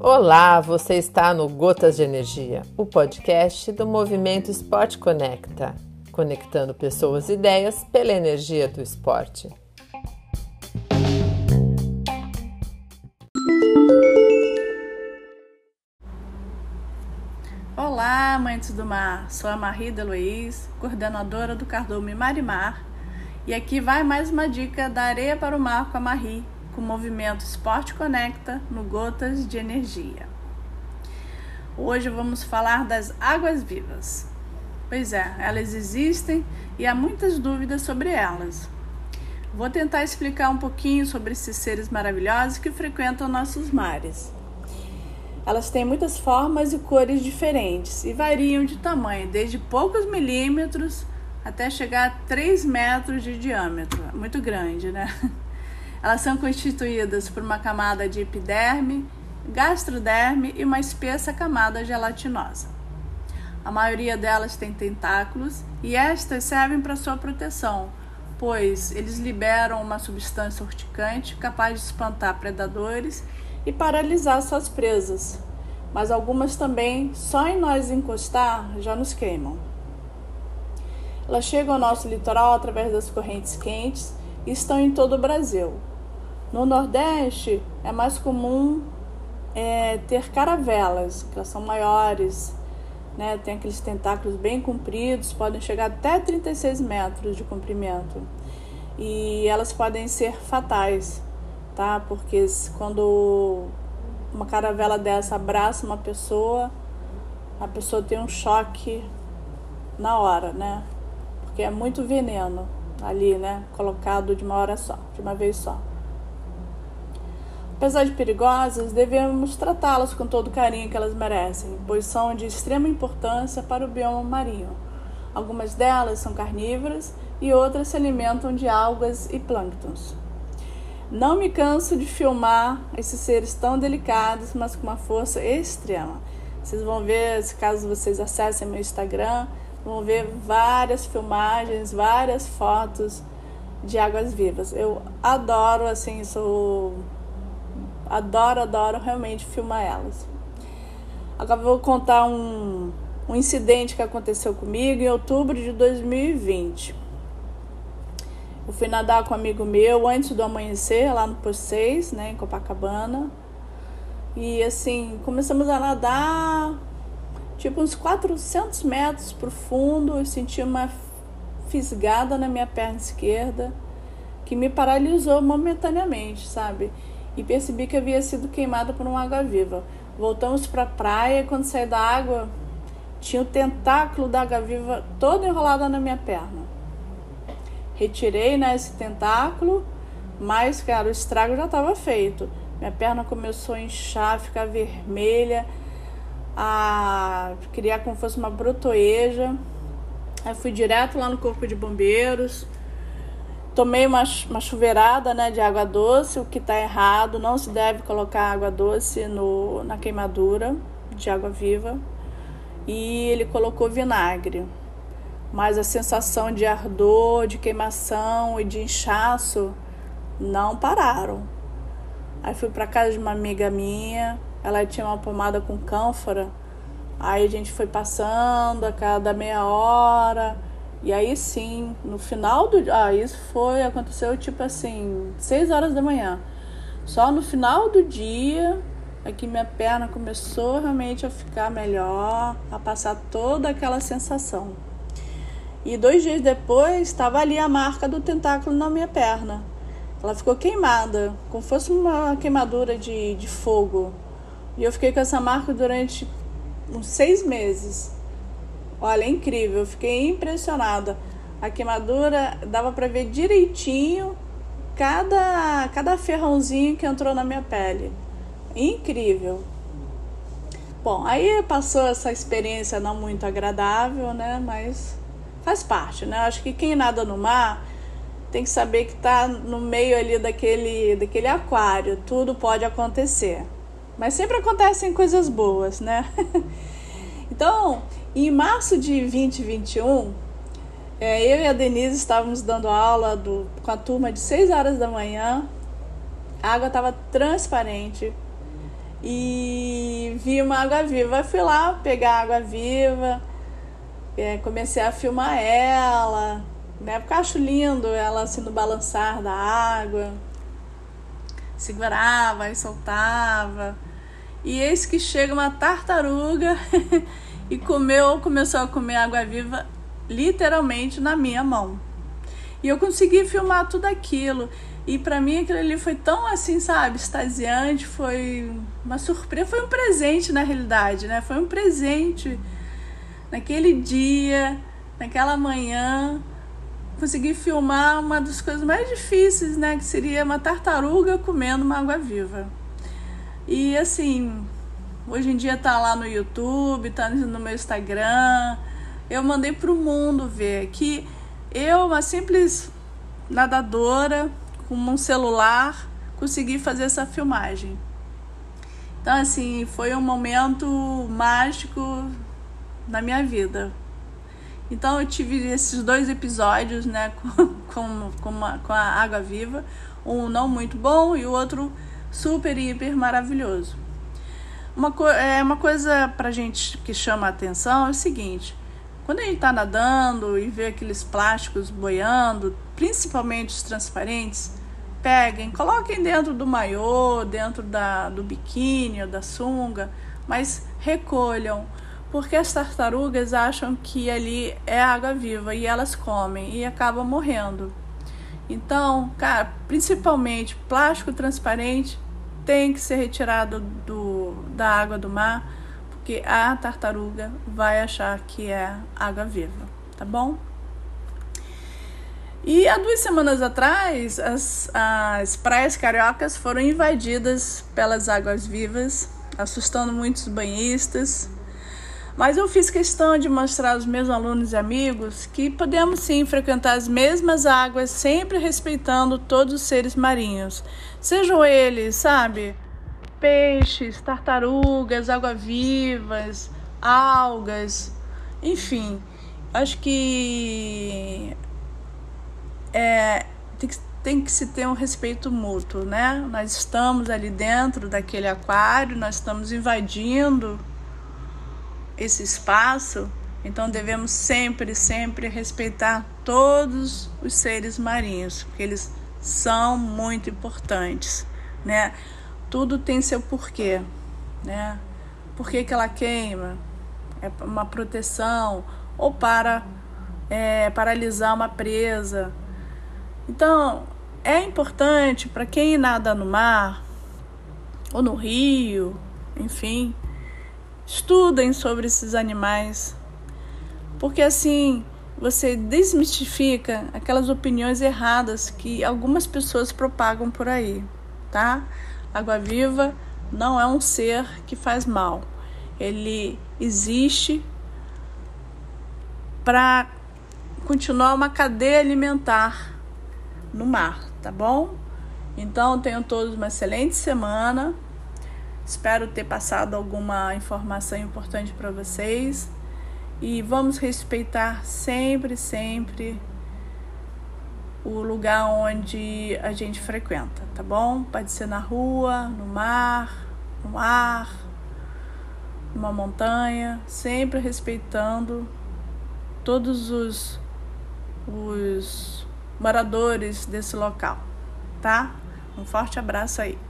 Olá, você está no Gotas de Energia, o podcast do Movimento Esporte Conecta, conectando pessoas e ideias pela energia do esporte. Olá, amantes do mar. Sou a Marida Luiz, coordenadora do Cardume Marimar, e aqui vai mais uma dica da areia para o mar com a Marie com o movimento Esporte Conecta no Gotas de Energia. Hoje vamos falar das águas vivas. Pois é, elas existem e há muitas dúvidas sobre elas. Vou tentar explicar um pouquinho sobre esses seres maravilhosos que frequentam nossos mares. Elas têm muitas formas e cores diferentes e variam de tamanho, desde poucos milímetros até chegar a 3 metros de diâmetro. Muito grande, né? Elas são constituídas por uma camada de epiderme, gastroderme e uma espessa camada gelatinosa. A maioria delas tem tentáculos e estas servem para sua proteção, pois eles liberam uma substância urticante capaz de espantar predadores e paralisar suas presas. Mas algumas também, só em nós encostar, já nos queimam. Elas chegam ao nosso litoral através das correntes quentes e estão em todo o Brasil. No Nordeste é mais comum é, ter caravelas, que elas são maiores, né? tem aqueles tentáculos bem compridos, podem chegar até 36 metros de comprimento. E elas podem ser fatais, tá? Porque quando uma caravela dessa abraça uma pessoa, a pessoa tem um choque na hora, né? Porque é muito veneno ali, né? Colocado de uma hora só, de uma vez só. Apesar de perigosas, devemos tratá-las com todo o carinho que elas merecem, pois são de extrema importância para o bioma marinho. Algumas delas são carnívoras e outras se alimentam de algas e plânctons. Não me canso de filmar esses seres tão delicados, mas com uma força extrema. Vocês vão ver, caso vocês acessem meu Instagram, vão ver várias filmagens, várias fotos de águas vivas. Eu adoro, assim, sou Adoro, adoro realmente filmar elas. Agora vou contar um, um incidente que aconteceu comigo em outubro de 2020. Eu fui nadar com um amigo meu antes do amanhecer, lá no Posto 6, né, em Copacabana. E assim, começamos a nadar tipo uns 400 metros pro fundo. Eu senti uma fisgada na minha perna esquerda que me paralisou momentaneamente, sabe? e percebi que havia sido queimada por uma água viva. Voltamos para a praia e quando saí da água, tinha o tentáculo da água viva todo enrolado na minha perna. Retirei né, esse tentáculo, mas, cara, o estrago já estava feito. Minha perna começou a inchar, ficar vermelha, a criar como fosse uma brotoeja. Aí fui direto lá no corpo de bombeiros, Tomei uma, uma chuveirada né, de água doce, o que está errado. Não se deve colocar água doce no, na queimadura de água viva. E ele colocou vinagre. Mas a sensação de ardor, de queimação e de inchaço não pararam. Aí fui para casa de uma amiga minha, ela tinha uma pomada com cânfora. Aí a gente foi passando a cada meia hora e aí sim, no final do ah, isso foi aconteceu tipo assim, 6 horas da manhã. Só no final do dia é que minha perna começou realmente a ficar melhor, a passar toda aquela sensação. E dois dias depois estava ali a marca do tentáculo na minha perna. Ela ficou queimada, como fosse uma queimadura de, de fogo. E eu fiquei com essa marca durante uns seis meses. Olha, é incrível, eu fiquei impressionada. A queimadura dava para ver direitinho cada, cada ferrãozinho que entrou na minha pele. Incrível. Bom, aí passou essa experiência não muito agradável, né? Mas faz parte, né? Acho que quem nada no mar tem que saber que está no meio ali daquele, daquele aquário. Tudo pode acontecer. Mas sempre acontecem coisas boas, né? então, em março de 2021, É, eu e a Denise estávamos dando aula do, com a turma de 6 horas da manhã. A água estava transparente e vi uma água viva. Eu fui lá pegar a água viva, é, comecei a filmar ela, né? Porque eu acho lindo ela assim no balançar da água. Segurava e soltava. E eis que chega uma tartaruga e comeu, começou a comer água viva literalmente na minha mão. E eu consegui filmar tudo aquilo. E para mim aquilo ali foi tão assim, sabe, extasiante, foi uma surpresa, foi um presente na realidade, né? Foi um presente naquele dia, naquela manhã, consegui filmar uma das coisas mais difíceis, né, que seria uma tartaruga comendo uma água viva. E assim, hoje em dia tá lá no YouTube, tá no meu Instagram. Eu mandei pro mundo ver que eu, uma simples nadadora com um celular, consegui fazer essa filmagem. Então, assim, foi um momento mágico na minha vida. Então, eu tive esses dois episódios, né, com, com, com, uma, com a água viva. Um não muito bom e o outro super, hiper maravilhoso. Uma, co é, uma coisa pra gente que chama a atenção é o seguinte: quando a gente está nadando e vê aqueles plásticos boiando, principalmente os transparentes, peguem, coloquem dentro do maiô, dentro da, do biquíni ou da sunga, mas recolham, porque as tartarugas acham que ali é água viva e elas comem e acabam morrendo. Então, cara, principalmente plástico transparente tem que ser retirado do, da água do mar, porque a tartaruga vai achar que é água viva, tá bom? E há duas semanas atrás, as, as praias cariocas foram invadidas pelas águas vivas, assustando muitos banhistas. Mas eu fiz questão de mostrar aos meus alunos e amigos que podemos sim frequentar as mesmas águas, sempre respeitando todos os seres marinhos. Sejam eles, sabe, peixes, tartarugas, água-vivas, algas, enfim. Acho que é, tem que tem que se ter um respeito mútuo, né? Nós estamos ali dentro daquele aquário, nós estamos invadindo esse espaço, então devemos sempre, sempre respeitar todos os seres marinhos, porque eles são muito importantes, né? Tudo tem seu porquê, né? Por que, que ela queima? É uma proteção ou para é, paralisar uma presa. Então, é importante para quem nada no mar ou no rio, enfim, Estudem sobre esses animais, porque assim você desmistifica aquelas opiniões erradas que algumas pessoas propagam por aí, tá? Água viva não é um ser que faz mal. Ele existe para continuar uma cadeia alimentar no mar, tá bom? Então tenham todos uma excelente semana. Espero ter passado alguma informação importante para vocês. E vamos respeitar sempre, sempre o lugar onde a gente frequenta, tá bom? Pode ser na rua, no mar, no ar, numa montanha, sempre respeitando todos os, os moradores desse local, tá? Um forte abraço aí.